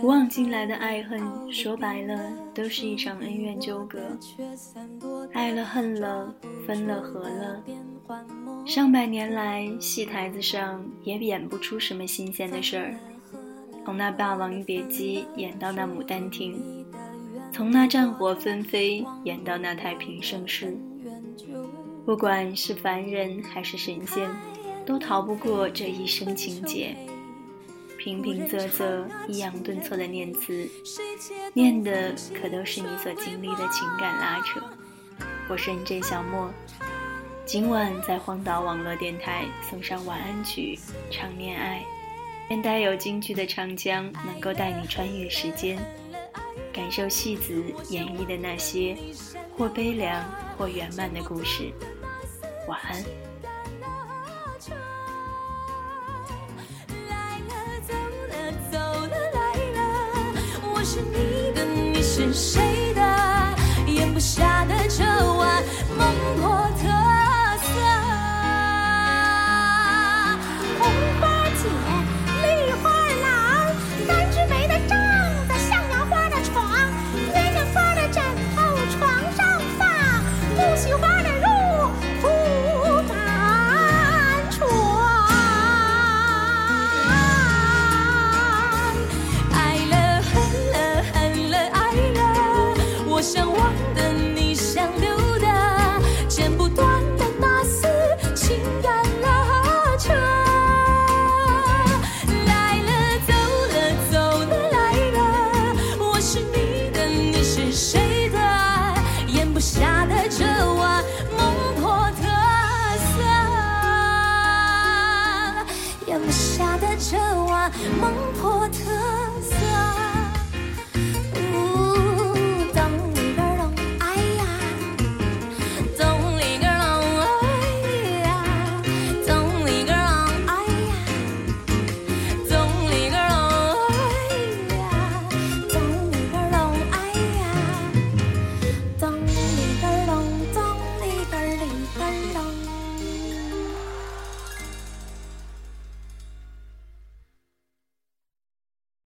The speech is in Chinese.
古往今来的爱恨，说白了都是一场恩怨纠葛。爱了恨了，分了合了，上百年来，戏台子上也演不出什么新鲜的事儿。从那《霸王别姬》演到那《牡丹亭》，从那战火纷飞演到那太平盛世，不管是凡人还是神仙，都逃不过这一生情劫。平平仄仄、抑扬顿挫的念词，念的可都是你所经历的情感拉扯。我是 NJ 小莫，今晚在荒岛网络电台送上晚安曲《常恋爱》，愿带有京剧的长江能够带你穿越时间，感受戏子演绎的那些或悲凉或圆满的故事。晚安。是你的，你是谁？这碗孟婆特色，咽下的这碗孟婆特色。